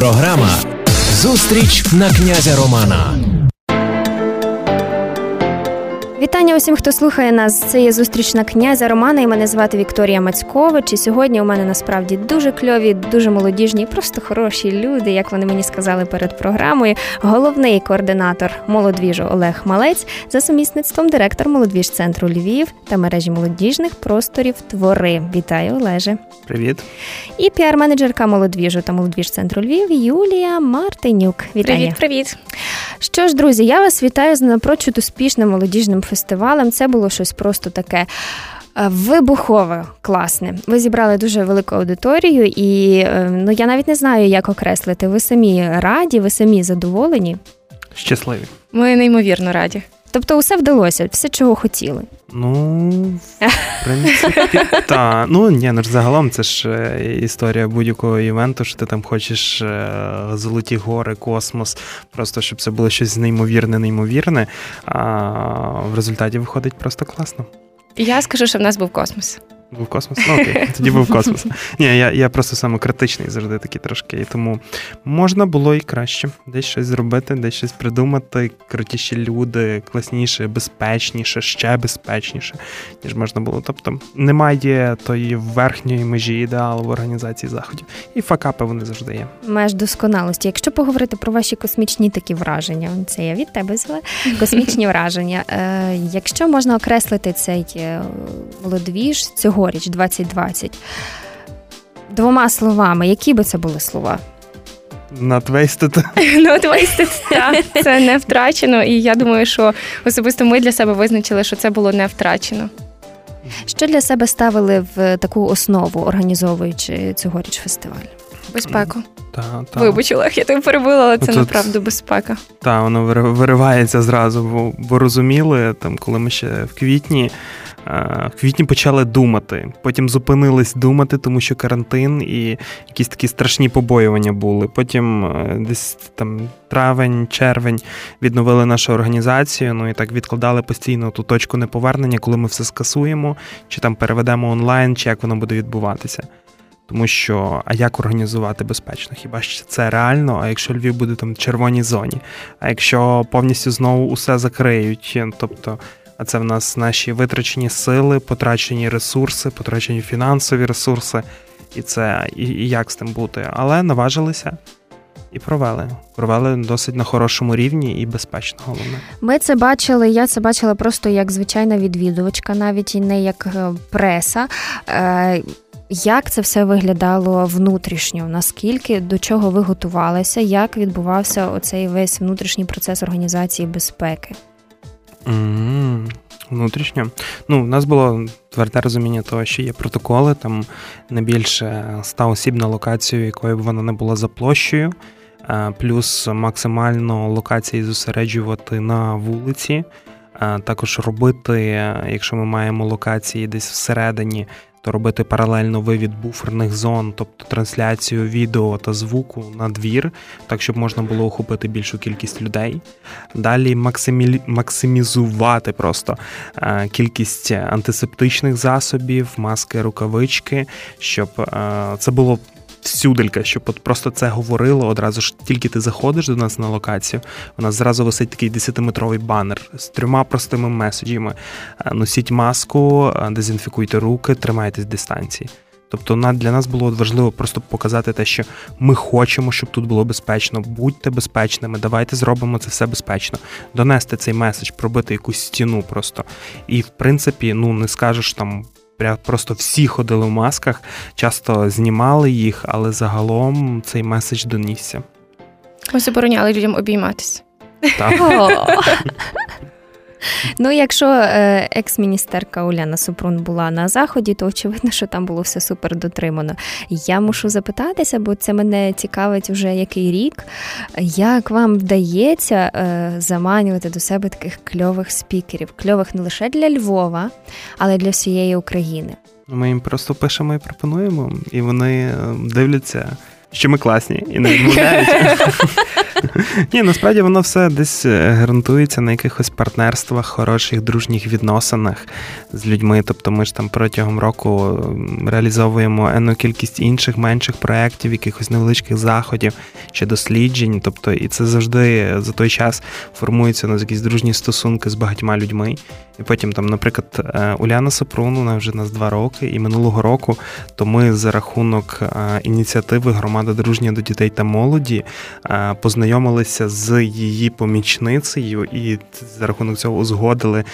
Програма Зустріч на князя Романа. Вітання усім, хто слухає нас. Це є зустріч на князя Романа. і мене звати Вікторія Мацькович. І сьогодні у мене насправді дуже кльові, дуже молодіжні, просто хороші люди, як вони мені сказали перед програмою. Головний координатор молодвіжу Олег Малець за сумісництвом директор молодвіж центру Львів та мережі молодіжних просторів Твори. Вітаю, Олеже. Привіт. І піар-менеджерка молодвіжу та молодвіж центру Львів Юлія Мартинюк. Вітання. Привіт, привіт. Що ж, друзі, я вас вітаю з напрочуд успішним молодіжним фестивалем. Це було щось просто таке. Е, вибухове, класне. Ви зібрали дуже велику аудиторію, і е, ну я навіть не знаю, як окреслити. Ви самі раді, ви самі задоволені? Щасливі. Ми неймовірно раді. Тобто, усе вдалося, все, чого хотіли. Ну, в принципі, та. Ну ні, ну ж загалом це ж е, історія будь-якого івенту, що ти там хочеш золоті гори, космос, просто щоб це було щось неймовірне, неймовірне. А в результаті виходить просто класно. Я скажу, що в нас був космос. Був космос? Ну окей, тоді був космос. Ні, я я просто самокритичний завжди такий трошки. І тому можна було і краще десь щось зробити, десь щось придумати. Крутіші люди, класніше, безпечніше, ще безпечніше, ніж можна було. Тобто немає тої верхньої межі ідеалу в організації заходів. І факапи вони завжди є. Меж досконалості. Якщо поговорити про ваші космічні такі враження, це я від тебе взяла. Космічні враження. Е, Якщо можна окреслити цей е, молодвіж цього цьогоріч, 2020. Двома словами, які би це були слова? Not wasted. Not wasted, так. Це не втрачено, і я думаю, що особисто ми для себе визначили, що це було не втрачено. Що для себе ставили в таку основу, організовуючи цьогоріч фестиваль? Безпеку. Та, та. Вибач, Олег, я тебе перебила, але це Тут, направду безпека. Так, воно виривається зразу, бо, бо розуміли, там, коли ми ще в квітні в квітні почали думати. Потім зупинились думати, тому що карантин і якісь такі страшні побоювання були. Потім е, десь там травень, червень відновили нашу організацію. Ну і так відкладали постійно ту точку неповернення, коли ми все скасуємо, чи там переведемо онлайн, чи як воно буде відбуватися. Тому що, а як організувати безпечно? Хіба що це реально? А якщо Львів буде там в червоній зоні? А якщо повністю знову усе закриють? Тобто а це в нас наші витрачені сили, потрачені ресурси, потрачені фінансові ресурси, і це і, і як з тим бути. Але наважилися. І провели. Провели досить на хорошому рівні і безпечно. Головне. Ми це бачили. Я це бачила просто як звичайна відвідувачка, навіть і не як е, преса. Е, як це все виглядало внутрішньо? Наскільки до чого ви готувалися? Як відбувався оцей весь внутрішній процес організації безпеки? Внутрішньо. Ну, у нас було тверде розуміння того, що є протоколи, там не більше 100 осіб на локацію, якою б вона не була за площею, плюс максимально локації зосереджувати на вулиці. Також робити, якщо ми маємо локації десь всередині, то робити паралельно вивід буферних зон, тобто трансляцію відео та звуку на двір, так щоб можна було охопити більшу кількість людей. Далі максимі... максимізувати просто е, кількість антисептичних засобів, маски, рукавички, щоб е, це було всюделька, щоб от просто це говорило одразу ж тільки ти заходиш до нас на локацію. У нас зразу висить такий 10-метровий банер з трьома простими меседжами: е, носіть маску, е, дезінфікуйте руки, тримайтесь дистанції. Тобто для нас було важливо просто показати те, що ми хочемо, щоб тут було безпечно. Будьте безпечними, давайте зробимо це все безпечно. Донести цей меседж, пробити якусь стіну просто. І в принципі, ну не скажеш там просто всі ходили в масках, часто знімали їх, але загалом цей меседж донісся. Ми забороняли людям обійматися. Так. Ну, якщо е, екс-міністерка Уляна Супрун була на заході, то очевидно, що там було все супер дотримано. Я мушу запитатися, бо це мене цікавить вже який рік. Як вам вдається е, заманювати до себе таких кльових спікерів? Кльових не лише для Львова, але й для всієї України? Ми їм просто пишемо і пропонуємо, і вони е, дивляться, що ми класні і не відмовляють. Ні, насправді воно все десь гарантується на якихось партнерствах, хороших дружніх відносинах з людьми. Тобто ми ж там протягом року реалізовуємо енну кількість інших менших проєктів, якихось невеличких заходів чи досліджень. Тобто, і це завжди за той час формуються у нас якісь дружні стосунки з багатьма людьми. І потім, там, наприклад, е, Уляна Супрун, вона вже нас два роки, і минулого року то ми за рахунок е, ініціативи Громада дружня до дітей та молоді е, познайомилися з її помічницею, і за рахунок цього узгодили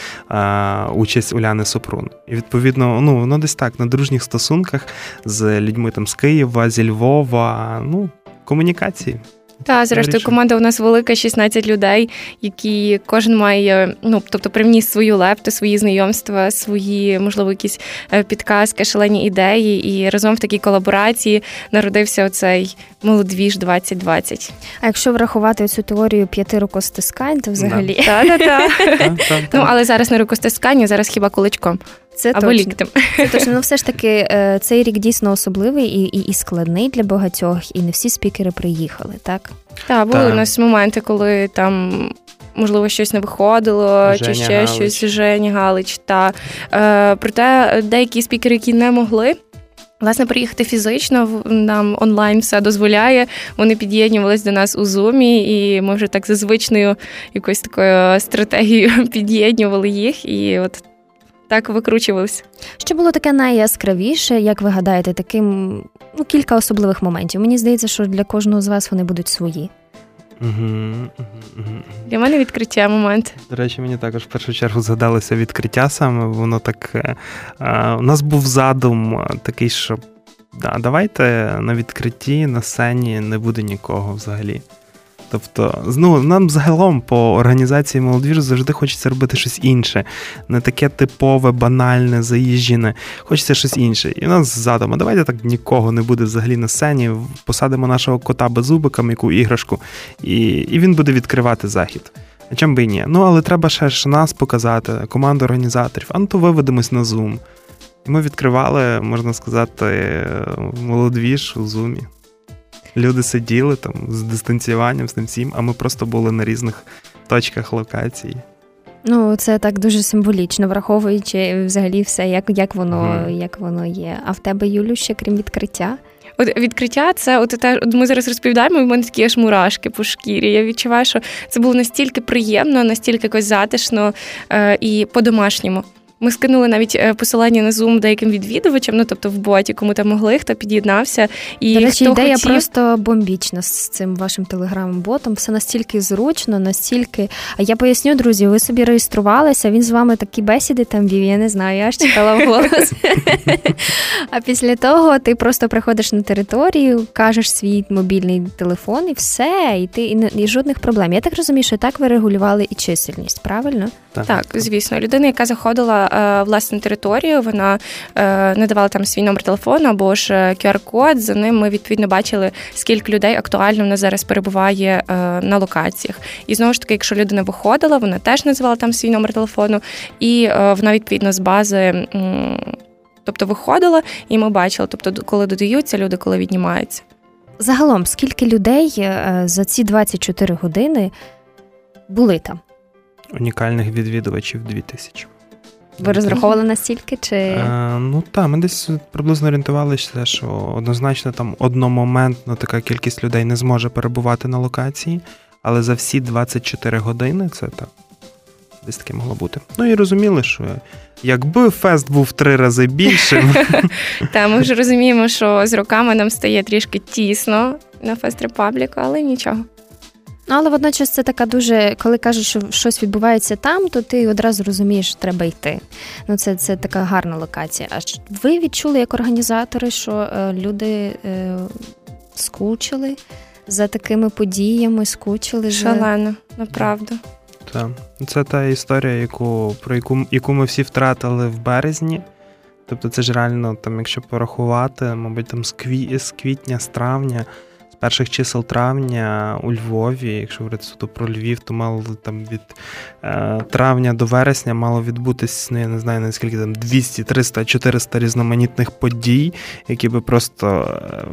участь Уляни Супрун. І відповідно, ну воно десь так на дружніх стосунках з людьми там з Києва, зі Львова, ну комунікації. Та, зрештою, команда у нас велика, 16 людей, які кожен має, ну тобто, привніс свою лепту, свої знайомства, свої, можливо, якісь е, підказки, шалені ідеї. І разом в такій колаборації народився оцей молодвіж 2020. А якщо врахувати цю теорію п'яти рукостискань, то взагалі Так, Ну але зараз не рукостискання, зараз хіба куличком. Це Або точно. ліктем. Це точно. Ну, все ж таки, е, цей рік дійсно особливий і, і і, складний для багатьох, і не всі спікери приїхали, так? Так, були у нас моменти, коли там. Можливо, щось не виходило, Женя чи ще Галич. щось Жені Галич. Та е, проте деякі спікери, які не могли. Власне, приїхати фізично нам онлайн все дозволяє. Вони під'єднувались до нас у зумі, і ми вже так за звичною якоюсь такою стратегією під'єднували їх. І от так викручувалися. Що було таке найяскравіше, як ви гадаєте, таким ну, кілька особливих моментів. Мені здається, що для кожного з вас вони будуть свої. Угу, угу, угу. Для мене відкриття момент. До речі, мені також в першу чергу згадалося відкриття саме. Воно так. У нас був задум такий, що да, давайте на відкритті на сцені не буде нікого взагалі. Тобто, ну, нам загалом по організації молодіж завжди хочеться робити щось інше, не таке типове, банальне, заїжджене. Хочеться щось інше. І у нас задума, давайте так нікого не буде взагалі на сцені. Посадимо нашого кота беззубика, яку іграшку, і і він буде відкривати захід. А чим би і ні? Ну, але треба ще ж нас показати, команду організаторів, а ну то виведемось на Zoom. І ми відкривали, можна сказати, молодвіж у Zoom. Люди сиділи там з дистанціюванням, з тим всім, а ми просто були на різних точках локації. Ну, це так дуже символічно, враховуючи взагалі все, як як воно mm. як воно є. А в тебе, Юлю, ще крім відкриття? От відкриття, це от те, ми зараз розповідаємо, і в мене такі аж мурашки по шкірі. Я відчуваю, що це було настільки приємно, настільки якось затишно е, і по-домашньому. Ми скинули навіть е, посилання на Zoom деяким відвідувачам, ну тобто в боті, кому там могли, хто під'єднався. І До речі, хто ідея хотів... просто бомбічна з цим вашим телеграм-ботом. Все настільки зручно, настільки. А я поясню, друзі, ви собі реєструвалися. Він з вами такі бесіди там вів. Я не знаю, я ж читала вголос. А після того ти просто приходиш на територію, кажеш свій мобільний телефон і все, і ти і, і жодних проблем. Я так розумію, що так ви регулювали і чисельність, правильно? Так, так звісно, людина, яка заходила е, власне територію, вона е, надавала там свій номер телефону або ж QR-код. За ним ми відповідно бачили, скільки людей актуально в нас зараз перебуває е, на локаціях. І знову ж таки, якщо людина виходила, вона теж називала там свій номер телефону, і вона відповідно з бази. Тобто виходила, і ми бачили, тобто, коли додаються люди, коли віднімаються. Загалом, скільки людей за ці 24 години були там? Унікальних відвідувачів 2000. Ви розраховували настільки? чи? Е, ну так, ми десь приблизно орієнтувалися, що однозначно там одномоментно така кількість людей не зможе перебувати на локації, але за всі 24 години це так. Десь таке могло бути. Ну і розуміли, що якби фест був в три рази більшим. Та ми вже розуміємо, що з роками нам стає трішки тісно на Fest Republic, але нічого. Ну, але водночас це така дуже, коли кажуть, що щось відбувається там, то ти одразу розумієш, що треба йти. Ну, це це така гарна локація. А ви відчули як організатори, що е, люди е, скучили за такими подіями, скучили Шалено, направду. Так. Це та історія, яку про яку яку ми всі втратили в березні. Тобто, це ж реально, там, якщо порахувати, мабуть, там з, кві, з квітня, з травня перших чисел травня у Львові, якщо говорити суто про Львів, то мало там від е, травня до вересня мало відбутись, ну я не знаю наскільки там 200, 300, 400 різноманітних подій, які би просто е,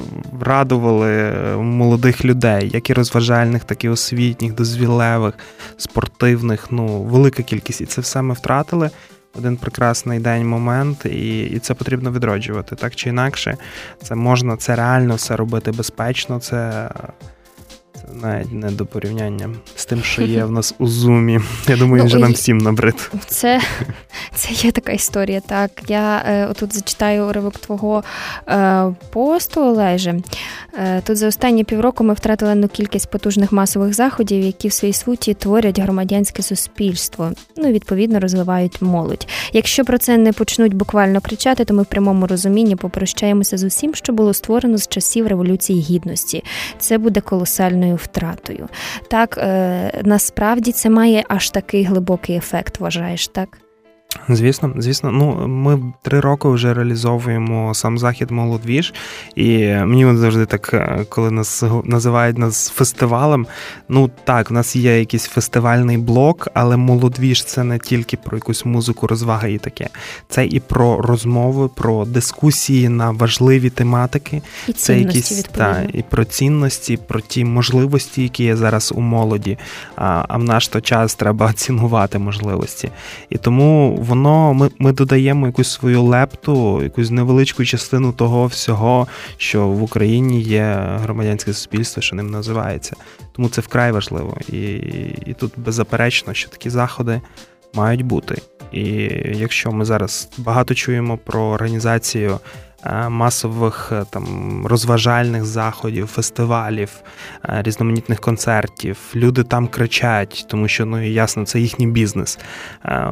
радували молодих людей, як і розважальних, так і освітніх, дозвілевих, спортивних. Ну, велика кількість. І це все ми втратили один прекрасний день, момент, і і це потрібно відроджувати так чи інакше. Це можна, це реально все робити безпечно. Це навіть не до порівняння з тим, що є в нас у зумі. Я думаю, він ну, вже нам всім набрид. Це це є така історія. Так, я е, отут зачитаю уривок твого е, посту, Олеже. Е, тут за останні півроку ми втратили ну, кількість потужних масових заходів, які в своїй суті творять громадянське суспільство. Ну відповідно розвивають молодь. Якщо про це не почнуть буквально кричати, то ми в прямому розумінні попрощаємося з усім, що було створено з часів революції гідності. Це буде колосальною втратою. Так е, насправді це має аж такий глибокий ефект, вважаєш, так? Звісно, звісно, ну ми три роки вже реалізовуємо сам захід Молодвіж, і мені завжди так, е, коли нас називають нас фестивалем. Ну так, в нас є якийсь фестивальний блок, але молодвіж це не тільки про якусь музику, розваги і таке. Це і про розмови, про дискусії на важливі тематики. І це якісь та, і про цінності, про ті можливості, які є зараз у молоді. А, а в наш то час треба цінувати можливості. І тому воно ми ми додаємо якусь свою лепту, якусь невеличку частину того всього, що в Україні є громадянське суспільство, що ним називається. Тому це вкрай важливо. І, І тут беззаперечно, що такі заходи мають бути. І якщо ми зараз багато чуємо про організацію Е, масових е, там розважальних заходів, фестивалів, е, різноманітних концертів. Люди там кричать, тому що ну ясно, це їхній бізнес.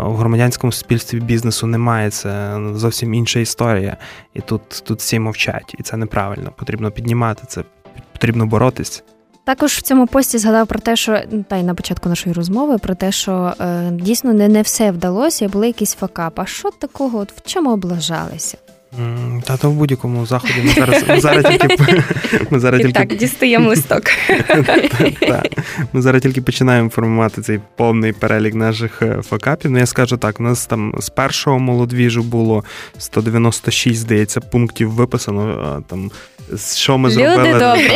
У громадянському суспільстві бізнесу немає. Це зовсім інша історія. І тут, тут всі мовчать, і це неправильно. Потрібно піднімати це, потрібно боротись. Також в цьому пості згадав про те, що та й на початку нашої розмови про те, що е, дійсно не не все вдалося, були якісь факапи. А що такого? От в чому облажалися? Та то в будь-якому заході ми зараз ми зараз тільки ми зараз тільки... так дістаємо листок. Ми зараз тільки починаємо формувати цей повний перелік наших е, факапів. Ну я скажу так: у нас там з першого молодвіжу було 196, здається, пунктів виписано. Там що ми Люди зробили. добрі.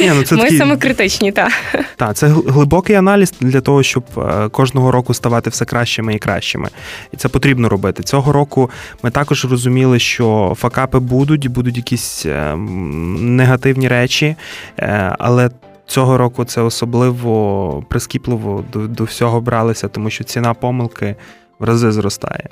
Ні, ну це Ми такі... самокритичні, так. Так, це глибокий аналіз для того, щоб е, кожного року ставати все кращими і кращими. І це потрібно робити. Цього року ми також розуміли, що факапи будуть, будуть якісь е, негативні речі, е, але. Цього року це особливо прискіпливо до до всього бралися, тому що ціна помилки в рази зростає.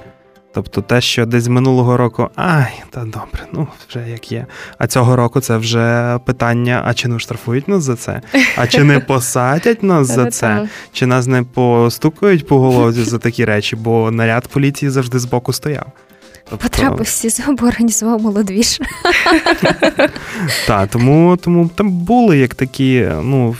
Тобто те, що десь минулого року, ай, та добре, ну вже як є. А цього року це вже питання: а чи не штрафують нас за це? А чи не посадять нас за це? Чи нас не постукають по голові за такі речі? Бо наряд поліції завжди збоку стояв. Тобто... Потрапив всі СІЗО, бо організував молодвіж. Так, тому тому там були як такі, ну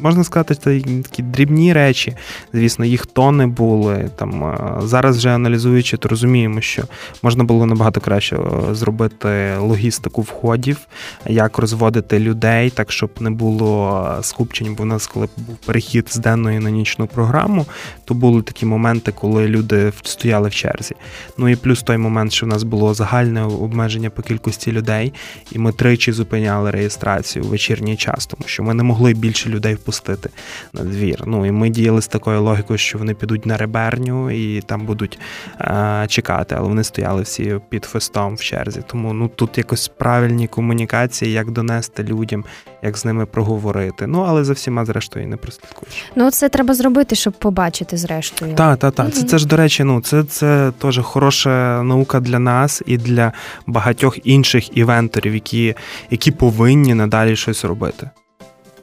можна сказати, це такі дрібні речі. Звісно, їх тони були. Там Зараз вже аналізуючи, то розуміємо, що можна було набагато краще е, зробити логістику входів, як розводити людей, так щоб не було скупчень. Бо в нас, коли був перехід з денної на нічну програму, то були такі моменти, коли люди стояли в черзі. Ну і плюс той момент, що в нас було загальне обмеження по кількості людей, і ми тричі зупиняли реєстрацію в вечірній час, тому що ми не могли більше людей впустити на двір. Ну і ми діяли з такою логікою, що вони підуть на реберню і там будуть а, чекати, але вони стояли всі під фестом в черзі. Тому ну тут якось правильні комунікації, як донести людям, як з ними проговорити. Ну але за всіма, зрештою, не прослідкуєш. Ну це треба зробити, щоб побачити зрештою. Так, так, так. Це це ж до речі, ну це це теж хороша наука для нас і для багатьох інших івенторів, які, які повинні надалі щось робити.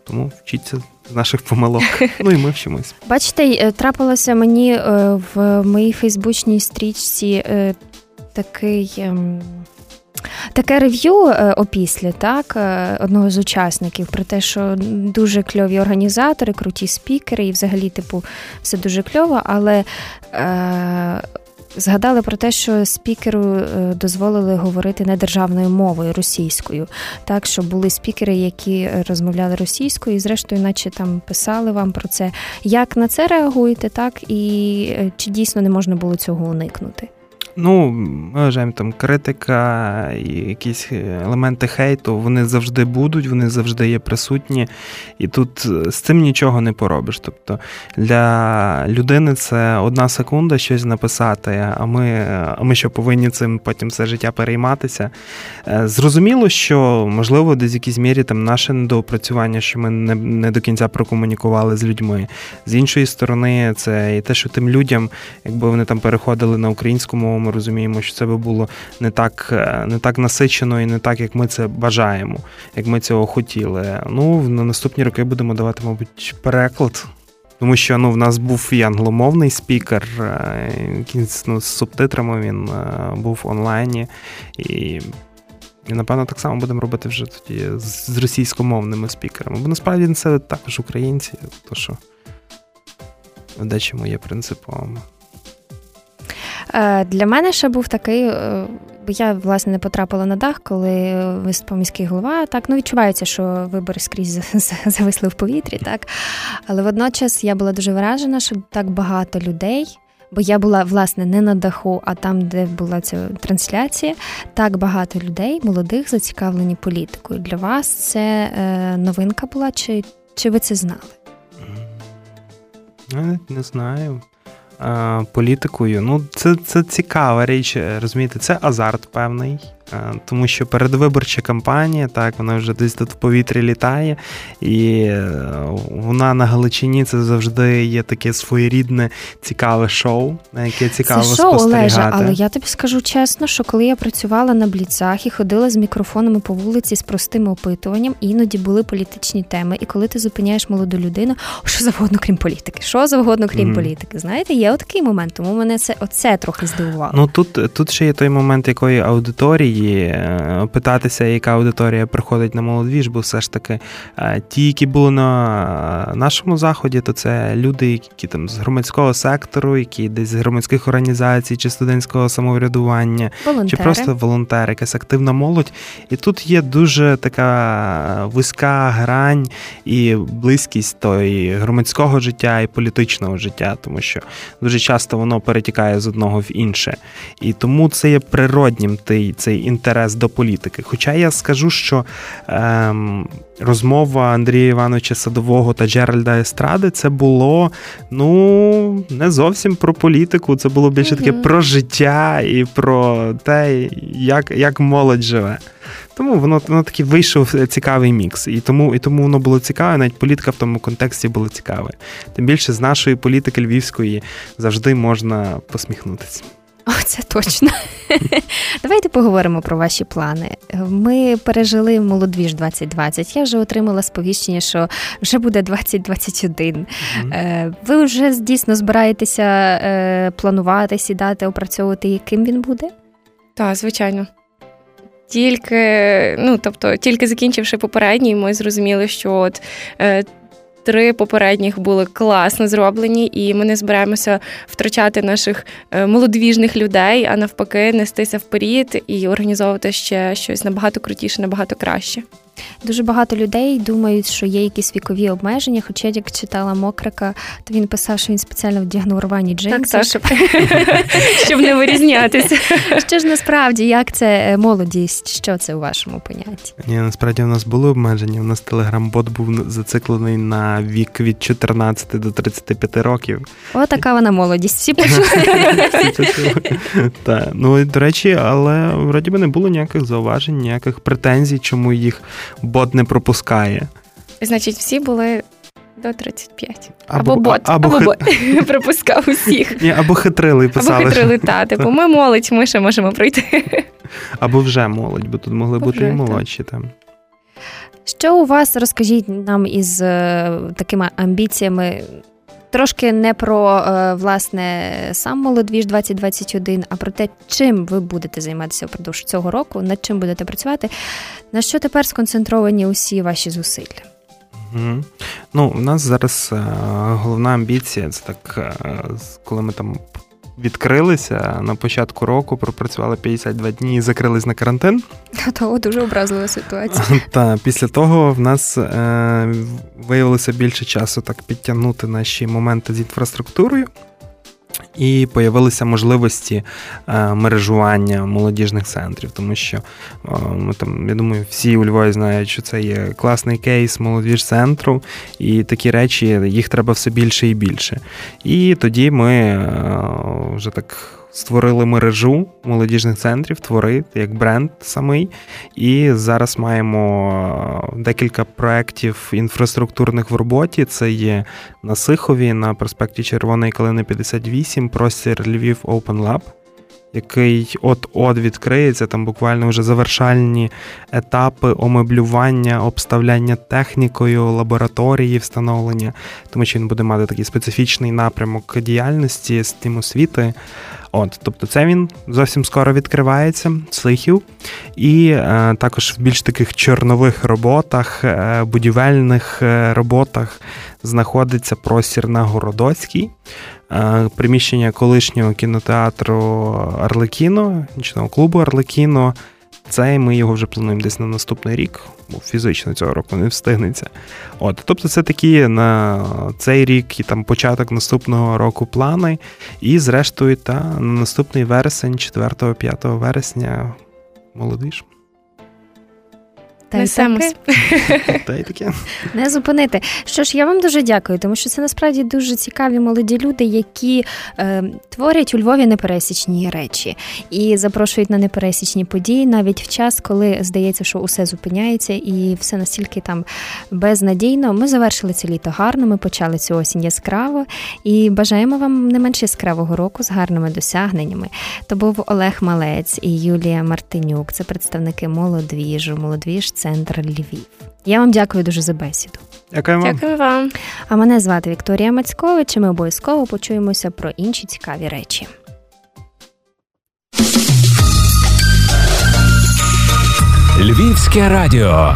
Тому вчіться з наших помилок. Ну і ми вчимось. Бачите, е, трапилося мені е, в моїй фейсбучній стрічці е, такий. Ем, таке рев'ю опісля так, одного з учасників про те, що дуже кльові організатори, круті спікери, і взагалі, типу, все дуже кльово, але згадали про те, що спікеру е, дозволили говорити не державною мовою російською, так що були спікери, які розмовляли російською, і зрештою, наче там писали вам про це. Як на це реагуєте, так і е, чи дійсно не можна було цього уникнути? Ну, ми вважаємо, там критика і якісь елементи хейту, вони завжди будуть, вони завжди є присутні, і тут е, з цим нічого не поробиш. Тобто для людини це одна секунда щось написати, а ми а ми що повинні цим потім все життя перейматися. Е, зрозуміло, що можливо десь в якійсь мірі там наше недоопрацювання, що ми не, не до кінця прокомунікували з людьми. З іншої сторони, це і те, що тим людям, якби вони там переходили на українську мову ми розуміємо, що це би було не так е, не так насичено і не так, як ми це бажаємо, як ми цього хотіли. Ну, на наступні роки будемо давати, мабуть, переклад. Тому що ну, в нас був і англомовний спікер, е, ну, з субтитрами він е, був онлайні. І, і, напевно, так само будемо робити вже тоді з російськомовними спікерами. Бо насправді це також українці, то що в дечому є. Е, для мене ще був такий, е, бо я власне не потрапила на дах, коли виступав міський голова. Так ну відчувається, що вибори скрізь зависли в повітрі, так але водночас я була дуже вражена, що так багато людей. Бо я була власне не на даху, а там, де була ця трансляція, так багато людей, молодих, зацікавлені політикою. Для вас це е, новинка була, чи чи ви це знали? Не знаю політикою. Ну, це це цікава річ, розумієте, це азарт певний. Е, тому що передвиборча кампанія, так, вона вже десь тут в повітрі літає, і е, вона на Галичині це завжди є таке своєрідне цікаве шоу, на яке цікаво це шоу, спостерігати. Олежа, але я тобі скажу чесно, що коли я працювала на бліцах і ходила з мікрофонами по вулиці з простим опитуванням, іноді були політичні теми. І коли ти зупиняєш молоду людину, що завгодно, крім політики, що завгодно, крім mm. політики. Знаєте, є отакий момент, тому мене це оце трохи здивувало. Ну тут, тут ще є той момент, якої аудиторії аудиторії, е, питатися, яка аудиторія приходить на молодвіж, бо все ж таки е, ті, які були на нашому заході, то це люди, які там з громадського сектору, які десь з громадських організацій чи студентського самоврядування, волонтери. чи просто волонтери, якась активна молодь. І тут є дуже така вузька грань і близькість тої громадського життя і політичного життя, тому що дуже часто воно перетікає з одного в інше. І тому це є природнім цей інтерес до політики. Хоча я скажу, що ем, розмова Андрія Івановича Садового та Джеральда Естради це було ну не зовсім про політику, це було більше таке про життя і про те, як як молодь живе. Тому воно воно таки вийшов цікавий мікс. І тому і тому воно було цікаве, навіть політика в тому контексті була цікава. Тим більше з нашої політики львівської завжди можна посміхнутися. О, це точно. Давайте поговоримо про ваші плани. Ми пережили молодвіж 2020. Я вже отримала сповіщення, що вже буде 2021. Mm-hmm. Ви вже дійсно збираєтеся е, планувати, сідати, опрацьовувати, яким він буде? Так, звичайно. Тільки, ну тобто, тільки закінчивши попередній, ми зрозуміли, що от е, три попередніх були класно зроблені, і ми не збираємося втрачати наших е, молодвіжних людей, а навпаки, нестися вперед і організовувати ще щось набагато крутіше, набагато краще. Дуже багато людей думають, що є якісь вікові обмеження. Хоча як читала Мокрика, то він писав, що він спеціально вдягнув рвані джинси. Так, щоб... щоб не вирізнятися. Що ж насправді, як це е, молодість? Що це у вашому понятті? Ні, насправді у нас були обмеження. У нас телеграм-бот був зациклений на вік від 14 до 35 років. О, така вона молодість. Всі почули. Так, ну до речі, але вроді би не було ніяких зауважень, ніяких претензій, чому їх бот не пропускає. Значить, всі були до 35. Або, або бот, або, або бот пропускав усіх. Ні, Або хитрили писали. Або хитрили, та, типу, ми молодь, ми ще можемо пройти. Або вже молодь, бо тут могли бути вже, і молодші там. Що у вас розкажіть нам із е, такими амбіціями Трошки не про е, власне сам молодвіж 2021, а про те, чим ви будете займатися впродовж цього року, над чим будете працювати. На що тепер сконцентровані усі ваші зусилля? Угу. Ну, у нас зараз е, головна амбіція це так, е, коли ми там відкрилися на початку року, пропрацювали 52 дні і закрились на карантин. Того дуже образлива ситуація. Та після того в нас е, виявилося більше часу так підтягнути наші моменти з інфраструктурою. І появилися можливості е, мережування молодіжних центрів, тому що е, ми там, я думаю, всі у Львові знають, що це є класний кейс молодіж центру, і такі речі їх треба все більше і більше. І тоді ми е, вже так створили мережу молодіжних центрів, творити як бренд самий. І зараз маємо е, декілька проєктів інфраструктурних в роботі. Це є на Сихові, на проспекті Червоної Калини 58, простір Львів Open Lab. Який от-от відкриється, там буквально вже завершальні етапи омеблювання, обставляння технікою, лабораторії, встановлення, тому що він буде мати такий специфічний напрямок діяльності з тим освіти. От, Тобто це він зовсім скоро відкривається, слихів. І е, також в більш таких чорнових роботах, е, будівельних е, роботах знаходиться простір на Городоцькій, е, приміщення колишнього кінотеатру Арлекіно, нічного клубу Арлекіно. Це ми його вже плануємо десь на наступний рік, бо фізично цього року не встигнеться. От, Тобто, це такі на цей рік і там початок наступного року плани. І, зрештою, та на наступний вересень, 4-5 вересня, молодиш. Та таке. Та й таке. Не зупинити. Що ж, я вам дуже дякую, тому що це насправді дуже цікаві молоді люди, які е, творять у Львові непересічні речі і запрошують на непересічні події навіть в час, коли здається, що усе зупиняється, і все настільки там безнадійно. Ми завершили це літо гарно. Ми почали цю осінь яскраво і бажаємо вам не менш яскравого року з гарними досягненнями. То був Олег Малець і Юлія Мартинюк. Це представники молодвіжу, молодвіж центр Львів. Я вам дякую дуже за бесіду. Дякую вам. Дякую вам. А мене звати Вікторія Мацькович. і Ми обов'язково почуємося про інші цікаві речі. Львівське радіо.